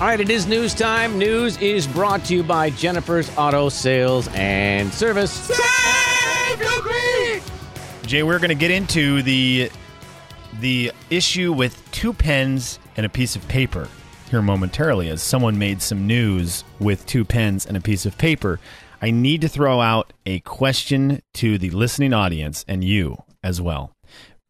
All right, it is news time. News is brought to you by Jennifer's Auto Sales and Service. Save your green! Jay, we're going to get into the the issue with two pens and a piece of paper here momentarily as someone made some news with two pens and a piece of paper. I need to throw out a question to the listening audience and you as well.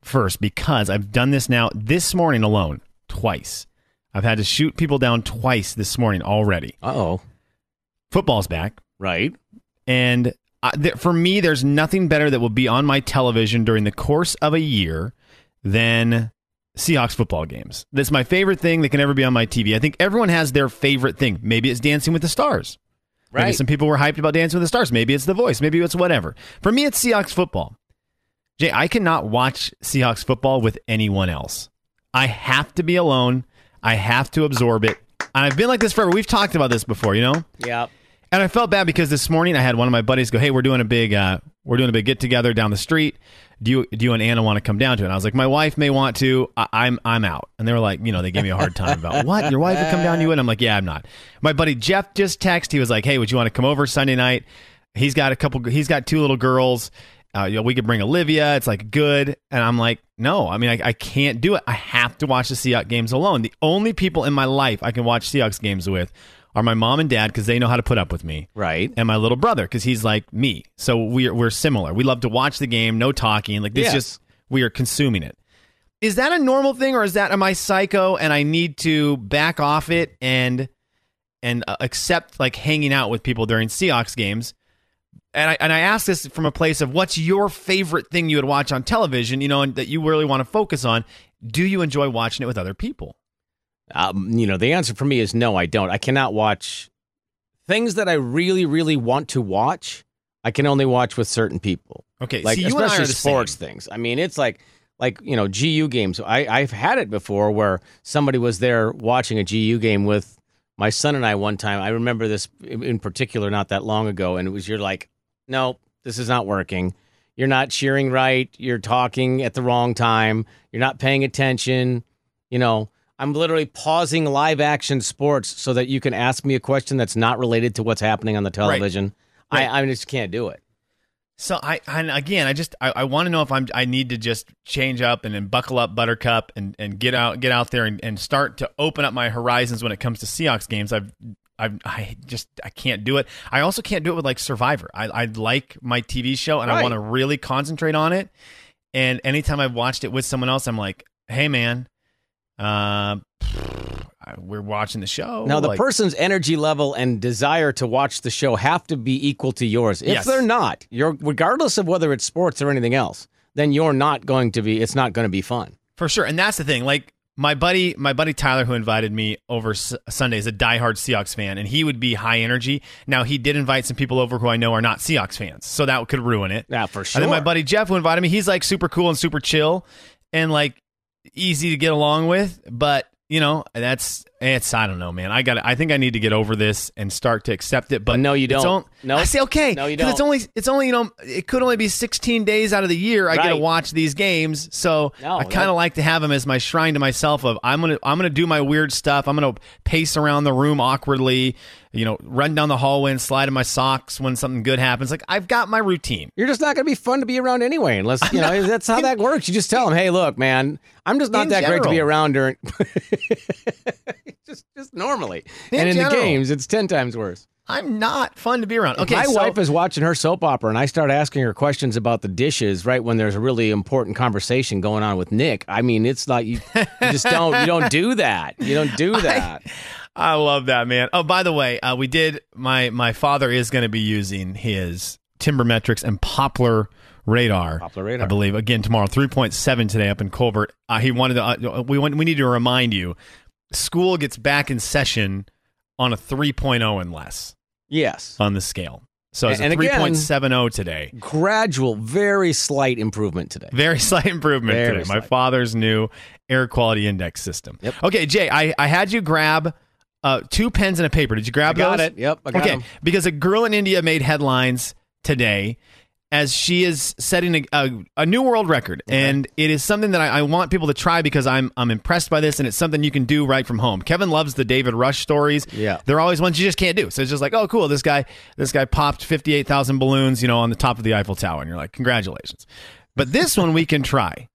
First, because I've done this now this morning alone twice. I've had to shoot people down twice this morning already. Uh oh. Football's back. Right. And uh, th- for me, there's nothing better that will be on my television during the course of a year than Seahawks football games. That's my favorite thing that can ever be on my TV. I think everyone has their favorite thing. Maybe it's Dancing with the Stars. Maybe Right. some people were hyped about Dancing with the Stars. Maybe it's The Voice. Maybe it's whatever. For me, it's Seahawks football. Jay, I cannot watch Seahawks football with anyone else. I have to be alone. I have to absorb it. And I've been like this forever. We've talked about this before, you know? Yep. And I felt bad because this morning I had one of my buddies go, "Hey, we're doing a big, uh, we're doing a big get together down the street. Do you, do you and Anna want to come down to it?" And I was like, "My wife may want to. I, I'm, I'm out." And they were like, you know, they gave me a hard time about what your wife would come down to you, and I'm like, "Yeah, I'm not." My buddy Jeff just texted. He was like, "Hey, would you want to come over Sunday night?" He's got a couple. He's got two little girls. Uh, you know, we could bring Olivia. It's like good, and I'm like, no. I mean, I, I can't do it. I have to watch the Seahawks games alone. The only people in my life I can watch Seahawks games with are my mom and dad because they know how to put up with me Right. and my little brother because he's like me. So we're we're similar. We love to watch the game, no talking. Like this, Yes. just we are consuming it. Is that a normal thing, or is that am I psycho and I need to back off it and and uh, accept like hanging out with people during Seahawks games? And I and I ask this from a place of what's your favorite thing you would watch on television, you know, and that you really want to focus on. Do you enjoy watching it with other people? Um, you know, the answer for me is no, I don't. I cannot watch things that I really, really want to watch. I can only watch with certain people. Okay, like see, you and I especially sports same. things. I mean, it's like like you know GU games. I I've had it before where somebody was there watching a GU game with my son and I one time. I remember this in in particular not that long ago, and it was you're like, no, this is not working. You're not cheering right. You're talking at the wrong time. You're not paying attention. You know, I'm literally pausing live action sports so that you can ask me a question that's not related to what's happening on the television. Right. I, I just can't do it. So I and again I just I, I want to know if I'm I need to just change up and then buckle up Buttercup and, and get out get out there and, and start to open up my horizons when it comes to Seahawks games. I've I've I just I can't do it. I also can't do it with like Survivor. I I like my TV show and I want to really concentrate on it. And anytime I've watched it with someone else, I'm like, hey man, uh, we're watching the show. Now, the Like, person's energy level and desire to watch the show have to be equal to yours. If Yes. they're not, you're regardless of whether it's sports or anything else, then you're not going to be. It's not going to be fun. For sure, and that's the thing. Like my buddy, my buddy Tyler, who invited me over S- Sunday, is a diehard Seahawks fan, and he would be high energy. Now he did invite some people over who I know are not Seahawks fans, so that could ruin it. Yeah, for sure. And then my buddy Jeff, who invited me, he's like super cool and super chill, and like easy to get along with. But you know, that's it's I don't know, man. I got I think I need to get over this and start to accept it. But No, you don't. on- Nope. I say okay. No, you don't. It's only it's only you know it could only be 16 days out of the year I get to watch these games. So No, I kind of like to have them as my shrine to myself. Of I'm gonna I'm gonna do my weird stuff. I'm gonna pace around the room awkwardly. You know, run down the hallway and slide in my socks when something good happens. Like I've got my routine. You're just not going to be fun to be around anyway, unless you know that's how that works. You just tell them, "Hey, look, man, I'm just not that great to be around during." just, just normally, In and in general. the games, it's ten times worse. I'm not fun to be around. Okay, my so, wife is watching her soap opera, and I start asking her questions about the dishes right when there's a really important conversation going on with Nick. I mean, it's like you, you just don't you don't do that. You don't do that. I love that man. Oh, by the way, uh, we did. My my father is going to be using his Timbermetrics and Poplar radar. Poplar radar. I believe again tomorrow. Three point seven today up in Colbert. Uh, he wanted to. Uh, we want, we need to remind you. School gets back in session on a 3.0 and less yes, on the scale. So it's a 3.70 today. gradual, very slight improvement today. Very slight improvement Very today. My father's new air quality index system. Yep. Okay, Jay, I, I had you grab uh, two pens and a paper. Did you grab I got those? it. Yep, I got okay, 'em. because a girl in India made headlines today, as she is setting a, a, a new world record, and it is something that I, I want people to try because I'm I'm impressed by this, and it's something you can do right from home. Kevin loves the David Rush stories. Yeah. they're always ones you just can't do. So it's just like, oh, cool, this guy this guy popped fifty eight thousand balloons, you know, on the top of the Eiffel Tower, and you're like, congratulations. But this one we can try.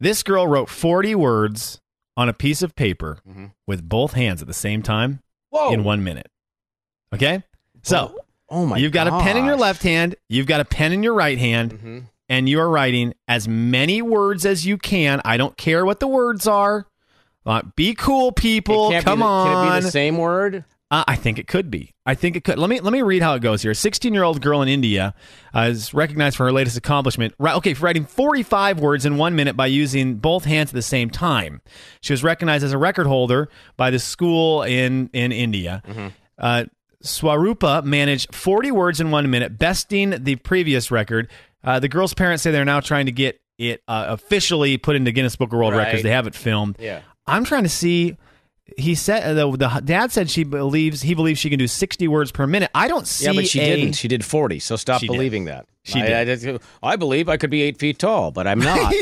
This girl wrote forty words on a piece of paper Mhm. with both hands at the same time Whoa. in one minute. Okay, so. oh my You've got a pen in your left hand, you've got a pen in your right hand, Mhm. and you are writing as many words as you can. I don't care what the words are. Uh, be cool, people. Come be on. Can it be the same word? Uh, I think it could be. I think it could. Let me let me read how it goes here. A 16 year old girl in India uh, is recognized for her latest accomplishment. Right, okay, for writing 45 words in one minute by using both hands at the same time. She was recognized as a record holder by the school in in India. Uh, Swarupa managed 40 words in one minute, besting the previous record. Uh, the girl's parents say they're now trying to get it uh, officially put into Guinness Book of World Right. Records. They have it filmed. Yeah. I'm trying to see. He said uh, the, the dad said she believes he believes she can do 60 words per minute. I don't see. Yeah, but she a- didn't. She did 40, so stop She did. believing that. She I, I, I believe I could be eight feet tall, but I'm not.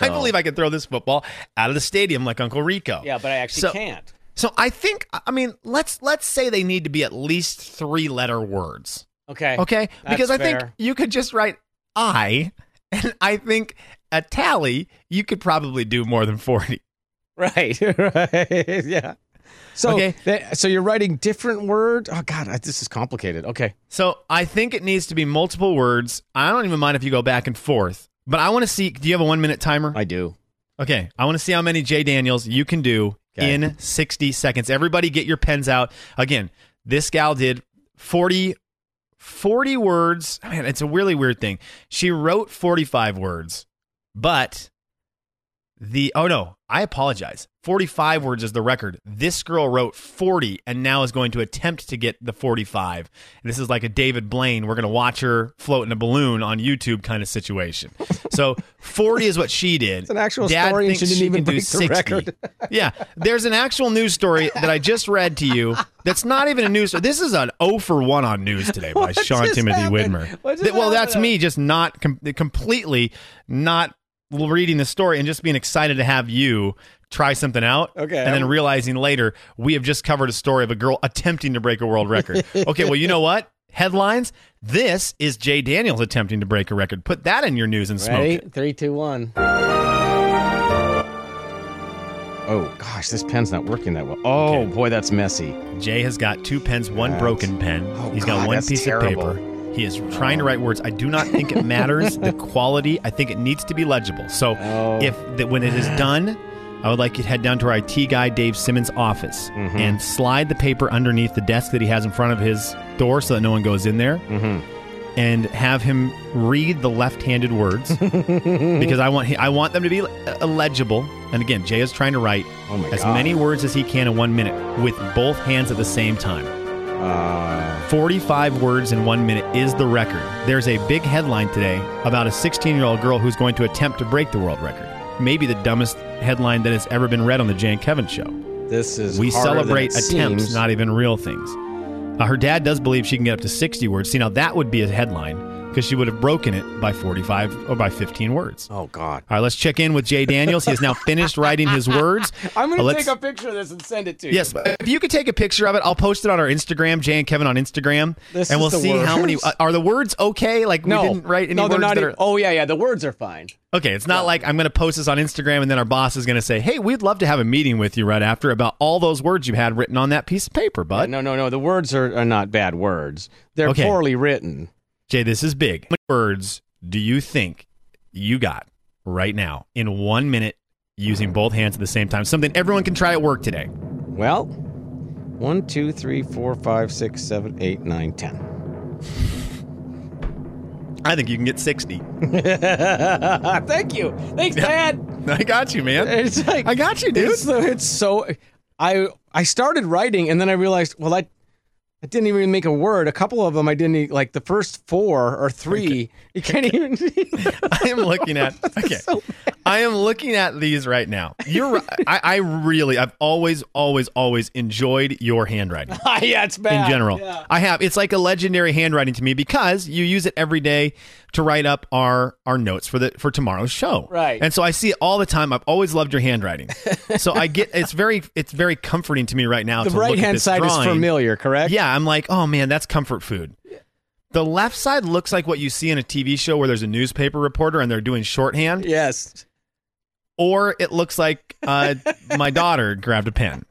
I So- believe I could throw this football out of the stadium like Uncle Rico. yeah, but I actually So- can't. So I think I mean let's let's say they need to be at least three letter words. Okay. Okay, That's because I think you could just write I, and I think a tally you could probably do more than 40. Right. right. Yeah. So, Okay. that- so you're writing different words. Oh God, I, this is complicated. Okay. So I think it needs to be multiple words. I don't even mind if you go back and forth, but I want to see. Do you have a one minute timer? I do. Okay, I want to see how many Jay Daniels you can do Okay. in 60 seconds. Everybody get your pens out. Again, this gal did 40 40 words. Man, it's a really weird thing. She wrote 45 words, but the oh no, I apologize. 45 words is the record. This girl wrote 40 and now is going to attempt to get the 45. This is like a David Blaine. We're going to watch her float in a balloon on YouTube kind of situation. So 40 is what she did. It's an actual Dad story and thinks she didn't even can do break the record. yeah, there's an actual news story that I just read to you. That's not even a news story. This is an 0 for 1 on news today by What Sean Timothy happened? Widmer. What just Th- well, that's me just not com- completely not reading the story and just being excited to have you try something out. Okay, And then realizing later we have just covered a story of a girl attempting to break a world record. okay, well, you know what? Headlines. This is Jay Daniels attempting to break a record. Put that in your news and smoke Ready? it. Three, two, one. Oh gosh, this pen's not working that well. Oh Okay. boy, that's messy. Jay has got two pens, one That's- broken pen. Oh, He's got one piece terrible. of paper. He is trying to write words. I do not think it matters the quality. I think it needs to be legible. So Oh. if the, when it is done, I would like you to head down to our IT guy Dave Simmons' office Mm-hmm. and slide the paper underneath the desk that he has in front of his door so that no one goes in there. Mhm. And have him read the left-handed words because I want I want them to be legible. And again, Jay is trying to write Oh as God. many words as he can in one minute with both hands at the same time. Uh, 45 words in one minute is the record. There's a big headline today about a 16 year old girl who's going to attempt to break the world record. Maybe the dumbest headline that has ever been read on the Jan Kevin show. this is We celebrate attempts, seems. not even real things. Uh, her dad does believe she can get up to 60 words. See, now that would be a headline because she would have broken it by 45 or by 15 words. Oh God. All right, let's check in with Jay Daniels. He has now finished writing his words. I'm Uh, gonna take a picture of this and send it to you. Yes, if you could take a picture of it, I'll post it on our Instagram, Jay and Kevin on Instagram, This and we'll the see how many uh, are the words okay. Like No, we didn't write any no, they're not. that even- are oh yeah, yeah. The words are fine. okay. It's not like I'm going to post this on Instagram and then our boss is going to say, "Hey, we'd love to have a meeting with you right after about all those words you had written on that piece of paper." Bud, no, no, no. The words are, are not bad words. They're Okay. poorly written. Jay, this is big. How many words do you think you got right now in one minute using both hands at the same time? Something everyone can try at work today. Well, one, two, three, four, five, six, seven, eight, nine, ten. I think you can get sixty. Thank you. Thanks, Dad. I got you, man. It's like I got you, dude. It's, it's so. I I started writing and then I realized, well, I I didn't even make a word. A couple of them I didn't like. The first four or three, you can't even. I am looking at okay. So I am looking at these right now. You're right. I, I really I've always always always enjoyed your handwriting yeah, it's bad in general. Yeah. I have. It's like a legendary handwriting to me because you use it every day to write up our our notes for the for tomorrow's show. Right. And so I see it all the time. I've always loved your handwriting. so I get it's very it's very comforting to me right now. The to look at right hand side is familiar, correct? Yeah, I'm like, oh man, that's comfort food. The left side looks like what you see in a TV show where there's a newspaper reporter and they're doing shorthand, Yes. or it looks like uh, my daughter grabbed a pen.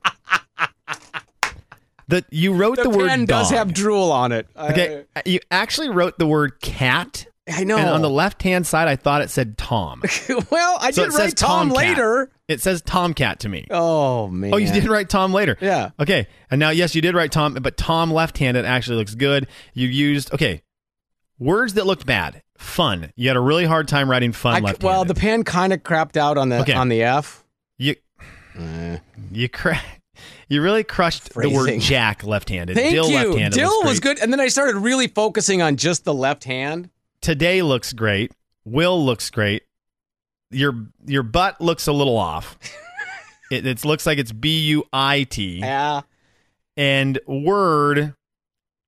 That you wrote The, the, word pen does have drool on it. Okay, you actually wrote the word cat, I, know. and on the left hand side, I thought it said Tom. well, I So did write Tom Tomcat. later. It says Tomcat to me. Oh man. Oh, you did write Tom later. Yeah. Okay, and now yes, you did write Tom, but Tom left-handed actually looks good. You used okay words that looked bad. Fun. You had a really hard time writing fun I, left-handed. well, the pen kind of crapped out on the Okay. on the F. you Eh. you cra- you really crushed the word Jack left-handed. Thank Dill you. left-handed. Dill looks was good, and then I started really focusing on just the left hand. Today looks great. Will looks great. Your your butt looks a little off. it, it looks like it's B U I T. Yeah. and word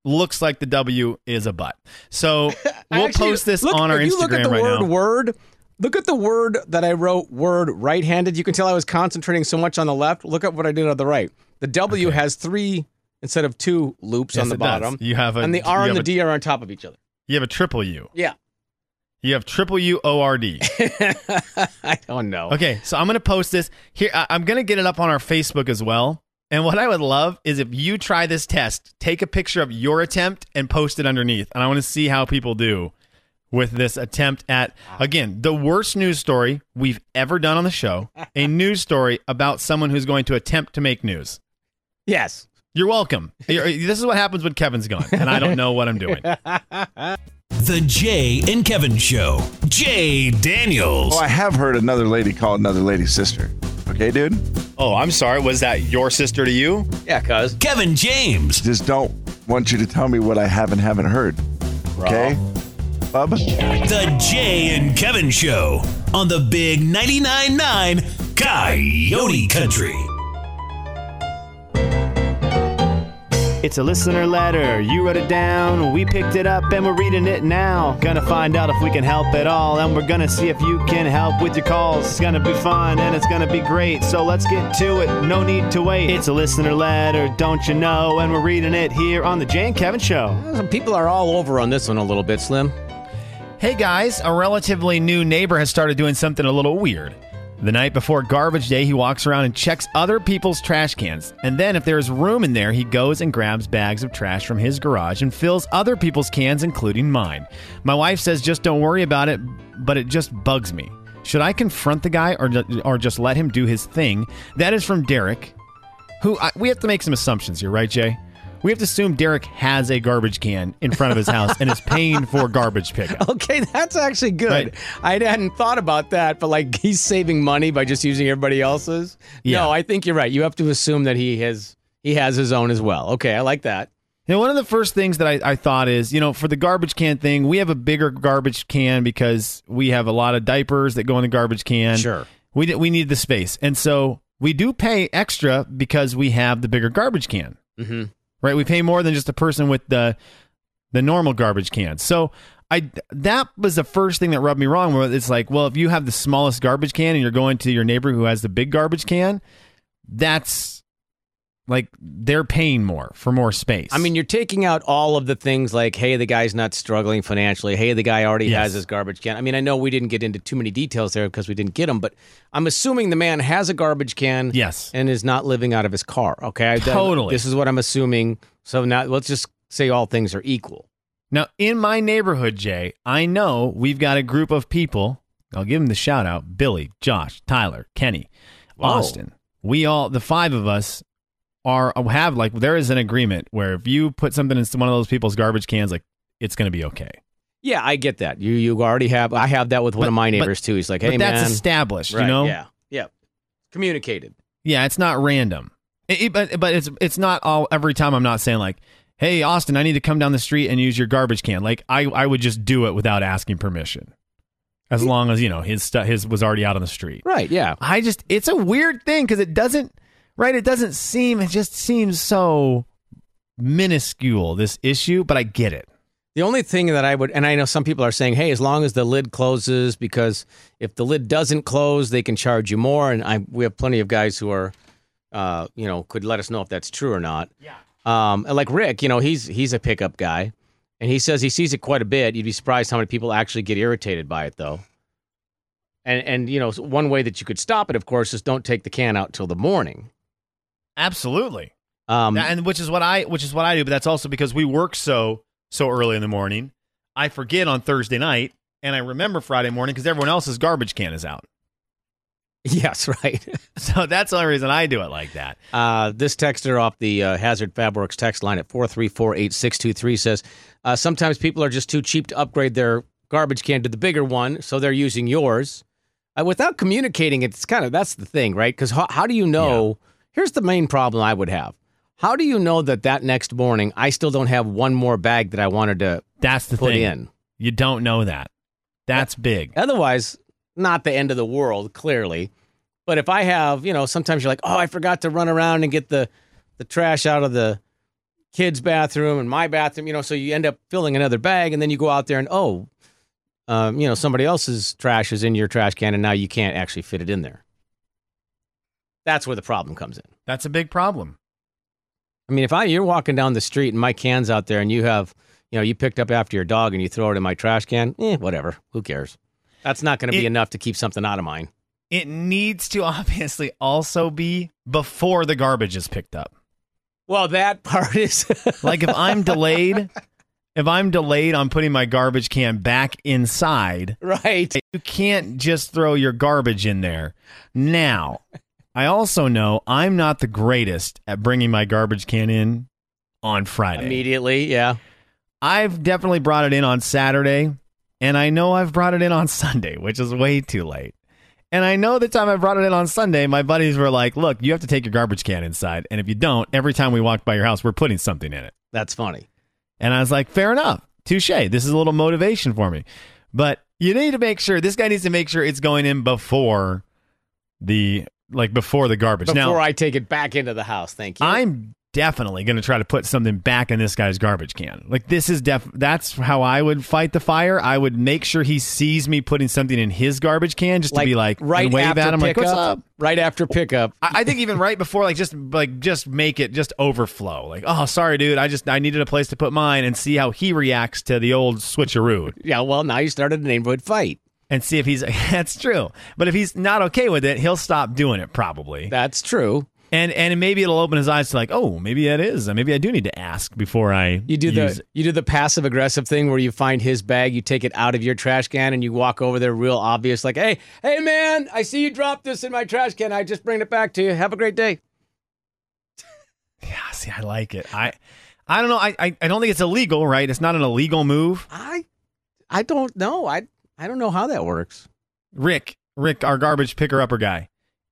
looks like the W is a butt. So we'll Actually, post this look- on our if you look at the right word now. word. Look at the word that I wrote. Word right-handed. You can tell I was concentrating so much on the left. Look at what I did on the right. The W has three instead of two loops Yes, on the it does. bottom, You have a and the R and the a- D are on top of each other. You have a triple U. Yeah. You have triple U O R D. I don't know. Okay, so I'm gonna post this here. I- I'm gonna get it up on our Facebook as well. And what I would love is if you try this test, take a picture of your attempt and post it underneath. And I want to see how people do with this attempt at again the worst news story we've ever done on the show. A news story about someone who's going to attempt to make news. Yes. You're welcome. This is what happens when Kevin's gone, and I don't know what I'm doing. The Jay and Kevin Show. Jay Daniels. Oh, I have heard another lady call another lady sister. Okay, dude? Oh, I'm sorry. Was that your sister to you? Yeah, cuz. Kevin James. Just don't want you to tell me what I haven't haven't heard. Okay? Bub? The Jay and Kevin Show on the Big 99.9 9 Coyote Country. It's a listener letter. You wrote it down. We picked it up and we're reading it now. Gonna find out if we can help at all. And we're gonna see if you can help with your calls. It's gonna be fun and it's gonna be great. So let's get to it. No need to wait. It's a listener letter, don't you know? And we're reading it here on The Jay and Kevin Show. Some people are all over on this one a little bit, Slim. Hey guys, a relatively new neighbor has started doing something a little weird. The night before garbage day, he walks around and checks other people's trash cans. And then, if there's room in there, he goes and grabs bags of trash from his garage and fills other people's cans, including mine. My wife says just don't worry about it, but it just bugs me. Should I confront the guy or, or just let him do his thing? That is from Derek, who I, we have to make some assumptions here, right, Jay? We have to assume Derek has a garbage can in front of his house and is paying for garbage pickup. Okay, that's actually good. Right. I hadn't thought about that, but like he's saving money by just using everybody else's. Yeah. No, I think you're right. You have to assume that he has he has his own as well. Okay, I like that. You know, one of the first things that I, I thought is, you know, for the garbage can thing, we have a bigger garbage can because we have a lot of diapers that go in the garbage can. Sure. We we need the space, and so we do pay extra because we have the bigger garbage can. Mm-hmm. Right? We pay more than just a person with the the normal garbage can. So I that was the first thing that rubbed me wrong. Where it's like, well, if you have the smallest garbage can and you're going to your neighbor who has the big garbage can, that's like they're paying more for more space. I mean, you're taking out all of the things like, hey, the guy's not struggling financially. Hey, the guy already Yes. has his garbage can. I mean, I know we didn't get into too many details there because we didn't get them, but I'm assuming the man has a garbage can. Yes. And is not living out of his car. Okay. Totally. This is what I'm assuming. So now let's just say all things are equal. Now, in my neighborhood, Jay, I know we've got a group of people. I'll give them the shout out Billy, Josh, Tyler, Kenny, Whoa. Austin. We all, the five of us, are have like, there is an agreement where if you put something in one of those people's garbage cans, like, it's going to be okay. Yeah, I get that. You you already have. I have that with one But- of my but- neighbors too. He's like, hey but that's man, established, Right, you know? Yeah, yeah. Communicated. Yeah, it's not random. It- it- but but it's it's not all every time. I'm not saying like, hey Austin, I need to come down the street and use your garbage can. Like I, I would just do it without asking permission, as long as you know his stuff his was already out on the street. Right. Yeah. I just it's a weird thing because it doesn't right. It doesn't seem. It just seems so minuscule this issue, but I get it. The only thing that I would, and I know some people are saying, hey, as long as the lid closes, because if the lid doesn't close, they can charge you more. And I, we have plenty of guys who are, uh, you know, could let us know if that's true or not. Yeah. Um, and like Rick, you know, he's he's a pickup guy, and he says he sees it quite a bit. You'd be surprised how many people actually get irritated by it, though. And and you know, one way that you could stop it, of course, is don't take the can out till the morning. Absolutely. Um, and which is what I which is what I do, but that's also because we work so so early in the morning. I forget on Thursday night, and I remember Friday morning because everyone else's garbage can is out. yes, right. So that's the only reason I do it like that. Uh, this texter off the uh, Hazard Fabworks text line at 4348623 says uh, sometimes people are just too cheap to upgrade their garbage can to the bigger one, so they're using yours. Uh, without communicating, it's kind of that's the thing, right? Because how, how do you know? Here's the main problem I would have. How do you know that that next morning I still don't have one more bag that I wanted to That's the put thing. in? You don't know that. That's big. Otherwise, not the end of the world, clearly. But if I have, you know, sometimes you're like, oh, I forgot to run around and get the the trash out of the kids' bathroom and my bathroom, you know, so you end up filling another bag and then you go out there and oh, um, you know, somebody else's trash is in your trash can and now you can't actually fit it in there. That's where the problem comes in. That's a big problem. I mean, if I you're walking down the street and my can's out there and you have, you know, you picked up after your dog and you throw it in my trash can, eh, whatever. Who cares? That's not going to be enough to keep something out of mine. It needs to obviously also be before the garbage is picked up. Well, that part is Like if I'm delayed, if I'm delayed on putting my garbage can back inside, right. you can't just throw your garbage in there. Now, I also know I'm not the greatest at bringing my garbage can in on Friday. Immediately, yeah. I've definitely brought it in on Saturday, and I know I've brought it in on Sunday, which is way too late. And I know the time I brought it in on Sunday, my buddies were like, "Look, you have to take your garbage can inside, and if you don't, every time we walk by your house, we're putting something in it." That's funny. And I was like, "Fair enough, touche. This is a little motivation for me." But you need to make sure this guy needs to make sure it's going in before the like before the garbage. Before now, I take it back into the house, thank you. I'm definitely going to try to put something back in this guy's garbage can. Like this is def that's how I would fight the fire. I would make sure he sees me putting something in his garbage can just to be like right wave after at him like pickup. what's up. Right after pickup. I, I think even right before like just like just make it just overflow. Like, oh sorry dude, I just I needed a place to put mine and see how he reacts to the old switcheroo. Yeah, well, now you started a neighborhood fight. And see if he's that's true. But if he's not okay with it, he'll stop doing it probably. That's true. And and maybe it'll open his eyes to like, oh, maybe that is. Uh, maybe I do need to ask before I You do use the you do the passive aggressive thing where you find his bag, you take it out of your trash can, and you walk over there real obvious, like, "Hey, hey, man, I see you dropped this in my trash can. I just bring it back to you. Have a great day." Yeah, see, I like it. I I don't know. I, I I don't think it's illegal, right? It's not an illegal move. I I don't know. I I don't know how that works. Rick, Rick, our garbage picker upper guy.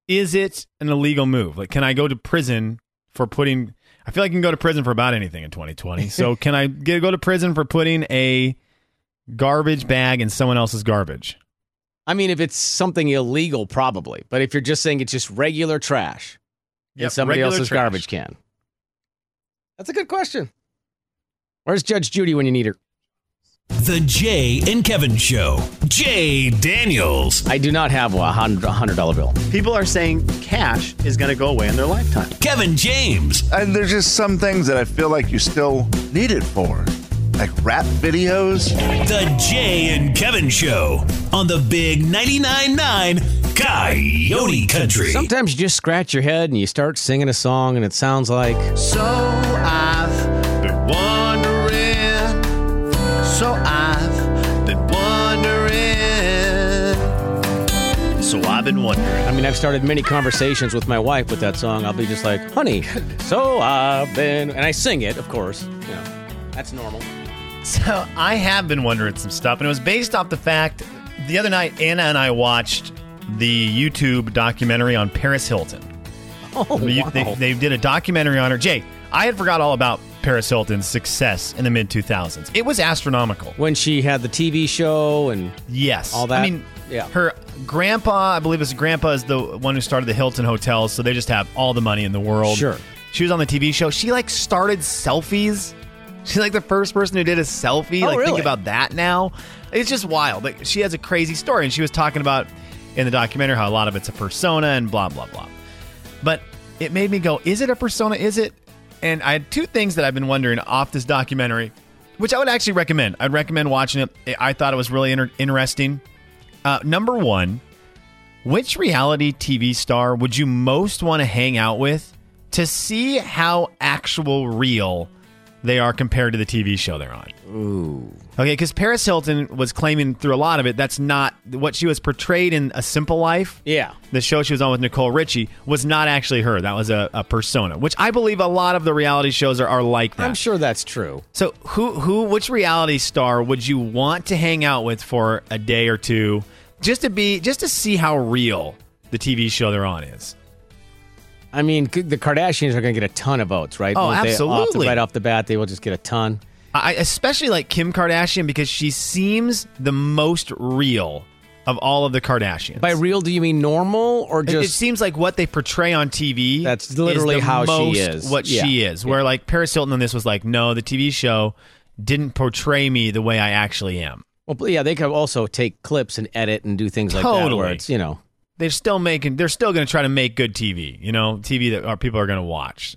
Is it an illegal move? Like, can I go to prison for putting? I feel like I can go to prison for about anything in 2020. So, can I get, go to prison for putting a garbage bag in someone else's garbage? I mean, if it's something illegal, probably. But if you're just saying it's just regular trash in Yep, somebody else's trash. garbage can, that's a good question. Where's Judge Judy when you need her? The Jay and Kevin Show. Jay Daniels. I do not have a $100 bill. People are saying cash is going to go away in their lifetime. Kevin James. And there's just some things that I feel like you still need it for, like rap videos. The Jay and Kevin Show on the Big 99.9 9 Coyote Country. Sometimes you just scratch your head and you start singing a song, and it sounds like So I've wondering. I mean, I've started many conversations with my wife with that song. I'll be just like, honey, so I've been. And I sing it, of course. You know, that's normal. So I have been wondering some stuff, and it was based off the fact the other night Anna and I watched the YouTube documentary on Paris Hilton. Oh, You- wow. they, they did a documentary on her. Jay, I had forgot all about Paris Hilton's success in the mid 2000s. It was astronomical. when she had the TV show and Yes. All that? I mean, Yeah. her grandpa, I believe his grandpa is the one who started the Hilton hotels, so they just have all the money in the world. Sure. She was on the TV show. She like started selfies. She's like the first person who did a selfie. Oh, like think about that now. It's just wild. Like she has a crazy story and she was talking about in the documentary how a lot of it's a persona and blah blah blah. But it made me go, is it a persona? Is it? And I had two things that I've been wondering off this documentary, which I would actually recommend. I'd recommend watching it. I thought it was really inter- interesting. Uh, number one, which reality TV star would you most want to hang out with to see how actual real they are compared to the TV show they're on? Ooh. Okay, because Paris Hilton was claiming through a lot of it that's not what she was portrayed in A Simple Life. yeah. The show she was on with Nicole Richie was not actually her. That was a, a persona, which I believe a lot of the reality shows are, are like that. I'm sure that's true. So who who which reality star would you want to hang out with for a day or two just to be just to see how real the TV show they're on is? I mean, the Kardashians are going to get a ton of votes, right? Oh, Won't they? Off the- absolutely. right off the bat, they will just get a ton. I especially like Kim Kardashian because she seems the most real of all of the Kardashians. By real, do you mean normal or It- just? it seems like what they portray on TV. That's literally how she is. What Yeah. she is. Where like Paris Hilton on this was like, no, the TV show didn't portray me the way I actually am. Well, yeah, they could also take clips and edit and do things like that. Totally. Where it's you know, they're still making they're still going to try to make good TV, you know, TV that our people are going to watch.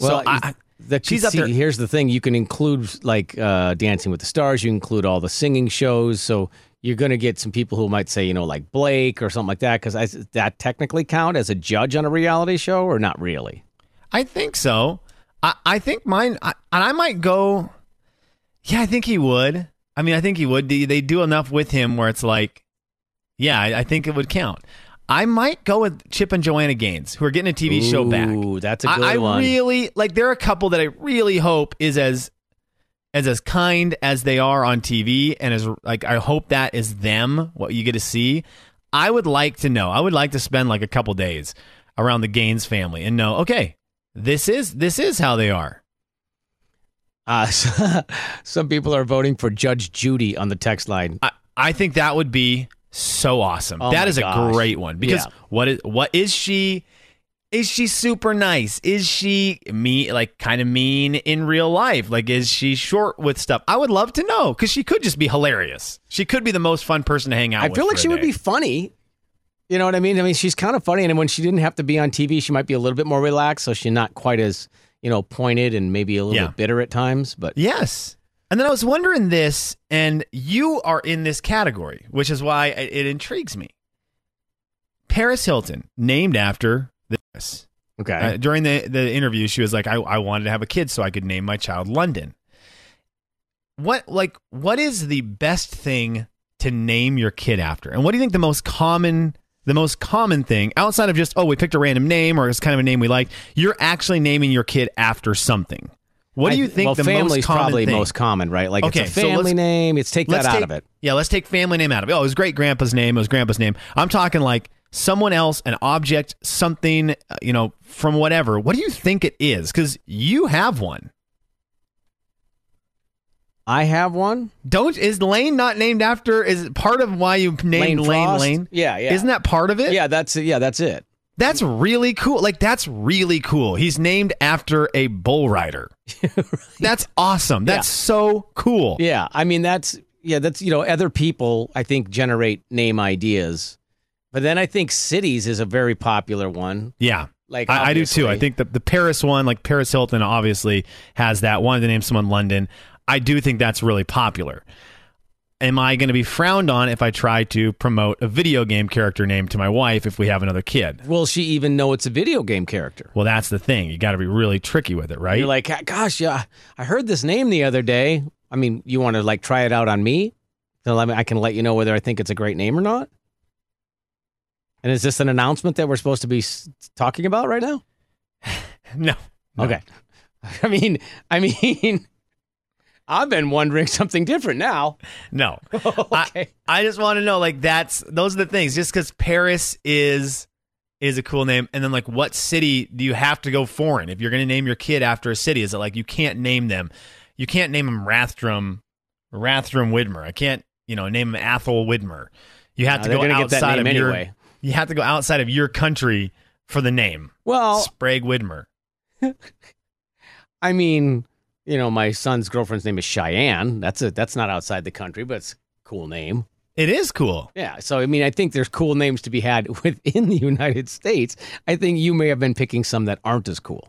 well, so I, the, she's up there- Here's the thing: you can include like uh, Dancing with the Stars. You include all the singing shows. So you're going to get some people who might say, you know, like Blake or something like that. Because that technically count as a judge on a reality show, or not really? I think so. I, I think mine, I, and I might go. Yeah, I think he would. I mean, I think he would. They, do enough with him where it's like, yeah, I, I think it would count. I might go with Chip and Joanna Gaines, who are getting a TV show back. Ooh, that's a I- good I, one. really like. There are a couple that I really hope is as as as kind as they are on TV, and as like I hope that is them what you get to see. I would like to know. I would like to spend like a couple days around the Gaines family and know. Okay, this is this is how they are. Uh, some people are voting for Judge Judy on the text line. I, I think that would be so awesome. Oh that is a great one because Yeah. what is what is she? Is she super nice? Is she me like kind of mean in real life? Like is she short with stuff? I would love to know because she could just be hilarious. She could be the most fun person to hang out I feel like she would be funny. You know what I mean? I mean, she's kind of funny, and when she didn't have to be on TV, she might be a little bit more relaxed, so she's not quite as you know pointed and maybe a little Yeah. bit bitter at times. But Yes. And then I was wondering this, and you are in this category, which is why it intrigues me. Paris Hilton, named after this. okay, Uh, during the, the interview, she was like, I, I wanted to have a kid so I could name my child London. What like what is the best thing to name your kid after? And what do you think the most common the most common thing outside of just oh we picked a random name or it's kind of a name we like? You're actually naming your kid after something. What do you think Well, the family's most common probably thing? most common, right? Like Okay, it's a family let's- name. It's take that out take- of it. Yeah, let's take family name out of it. Oh, it was great grandpa's name. It was grandpa's name. I'm talking like someone else, an object, something, uh, you know, from whatever. What do you think it is? Because you have one. I have one. Don't is Lane not named after? Is part of why you named Lane Frost? Lane? Yeah, yeah. Isn't that part of it? Yeah, that's yeah, that's it. That's really cool. Like that's really cool. He's named after a bull rider. That's awesome. That's so cool. Yeah, I mean that's yeah, that's you know other people I think generate name ideas, but then I think cities is a very popular one. Yeah. Like I, I do too. I think the the Paris one, like Paris Hilton, obviously has that. Wanted to name someone London. I do think that's really popular. Am I going to be frowned on if I try to promote a video game character name to my wife if we have another kid? Will she even know it's a video game character? Well, that's the thing. You got to be really tricky with it, right? You're like, gosh, yeah, I heard this name the other day. I mean, you want to like try it out on me? Me, I can let you know whether I think it's a great name or not. And is this an announcement that we're supposed to be talking about right now? no. No. Okay. I mean, I mean, I've been wondering something different now. No. okay. I just want to know, like, that's those are the things. Just because Paris is is a cool name. And then like what city do you have to go foreign if you're going to name your kid after a city? Is it like you can't name them? You can't name them Rathdrum, Rathdrum Widmer. I can't, you know, name them Athol Widmer. You have Uh, to go gonna get that outside of name your. You have to go outside of your country for the name. Well, Sprague Widmer. I mean, you know, my son's girlfriend's name is Cheyenne. That's a that's not outside the country, but it's a cool name. It is cool. Yeah. So I mean, I think there's cool names to be had within the United States. I think you may have been picking some that aren't as cool.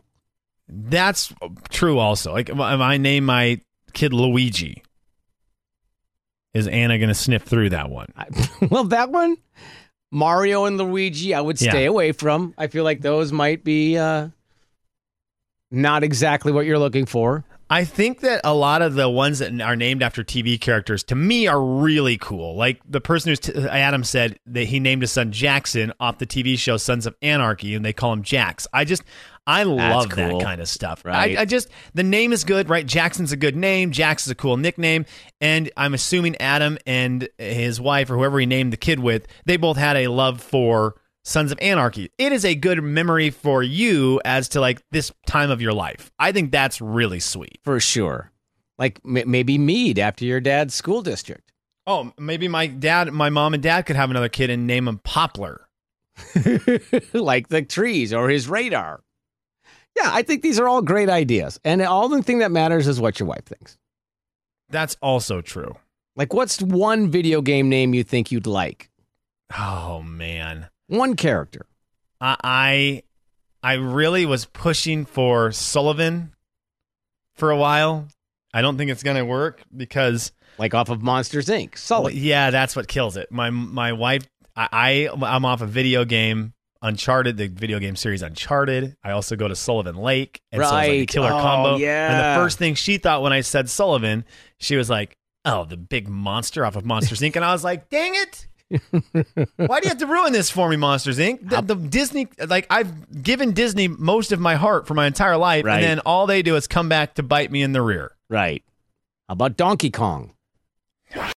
That's true. Also, like if I name my kid Luigi, is Anna going to sniff through that one? I, well, that one, Mario and Luigi, I would stay Yeah. away from. I feel like those might be uh, not exactly what you're looking for. I think that a lot of the ones that are named after TV characters to me are really cool. Like the person who's t- Adam said that he named his son Jackson off the TV show Sons of Anarchy, and they call him Jax. I just I love cool. that kind of stuff. Right. I, I just the name is good, right? Jackson's a good name. Jax is a cool nickname, and I'm assuming Adam and his wife or whoever he named the kid with, they both had a love for Sons of Anarchy. It is a good memory for you as to like this time of your life. I think that's really sweet. For sure. Like m- maybe Mead after your dad's school district. Oh, maybe my dad, my mom and dad could have another kid and name him Poplar. like the trees or his radar. Yeah, I think these are all great ideas. And all the thing that matters is what your wife thinks. That's also true. Like, what's one video game name you think you'd like? Oh man, One character. I I, I really was pushing for Sullivan for a while. I don't think it's gonna work because Like off of Monsters Inc. Sully. yeah, that's what kills it. My my wife, I, I I'm off a video game. Uncharted, the video game series Uncharted. I also go to Sullivan Lake, and so it's like a Right. killer Oh, combo. And the first thing she thought when I said Sullivan, she was like, "Oh, the big monster off of Monsters Inc." And I was like, "Dang it! Why do you have to ruin this for me, Monsters Inc? The, the Disney, like I've given Disney most of my heart for my entire life, Right. and then all they do is come back to bite me in the rear." Right. How about Donkey Kong?